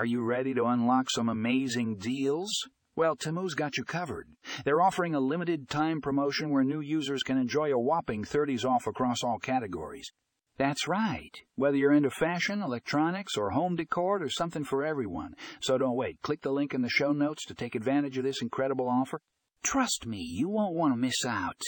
Are you ready to unlock some amazing deals? Well, Temu's got you covered. They're offering a limited time promotion where new users can enjoy a whopping 30s off across all categories. That's right. Whether you're into fashion, electronics, or home decor, there's something for everyone. So don't wait. Click the link in the show notes to take advantage of this incredible offer. Trust me, you won't want to miss out.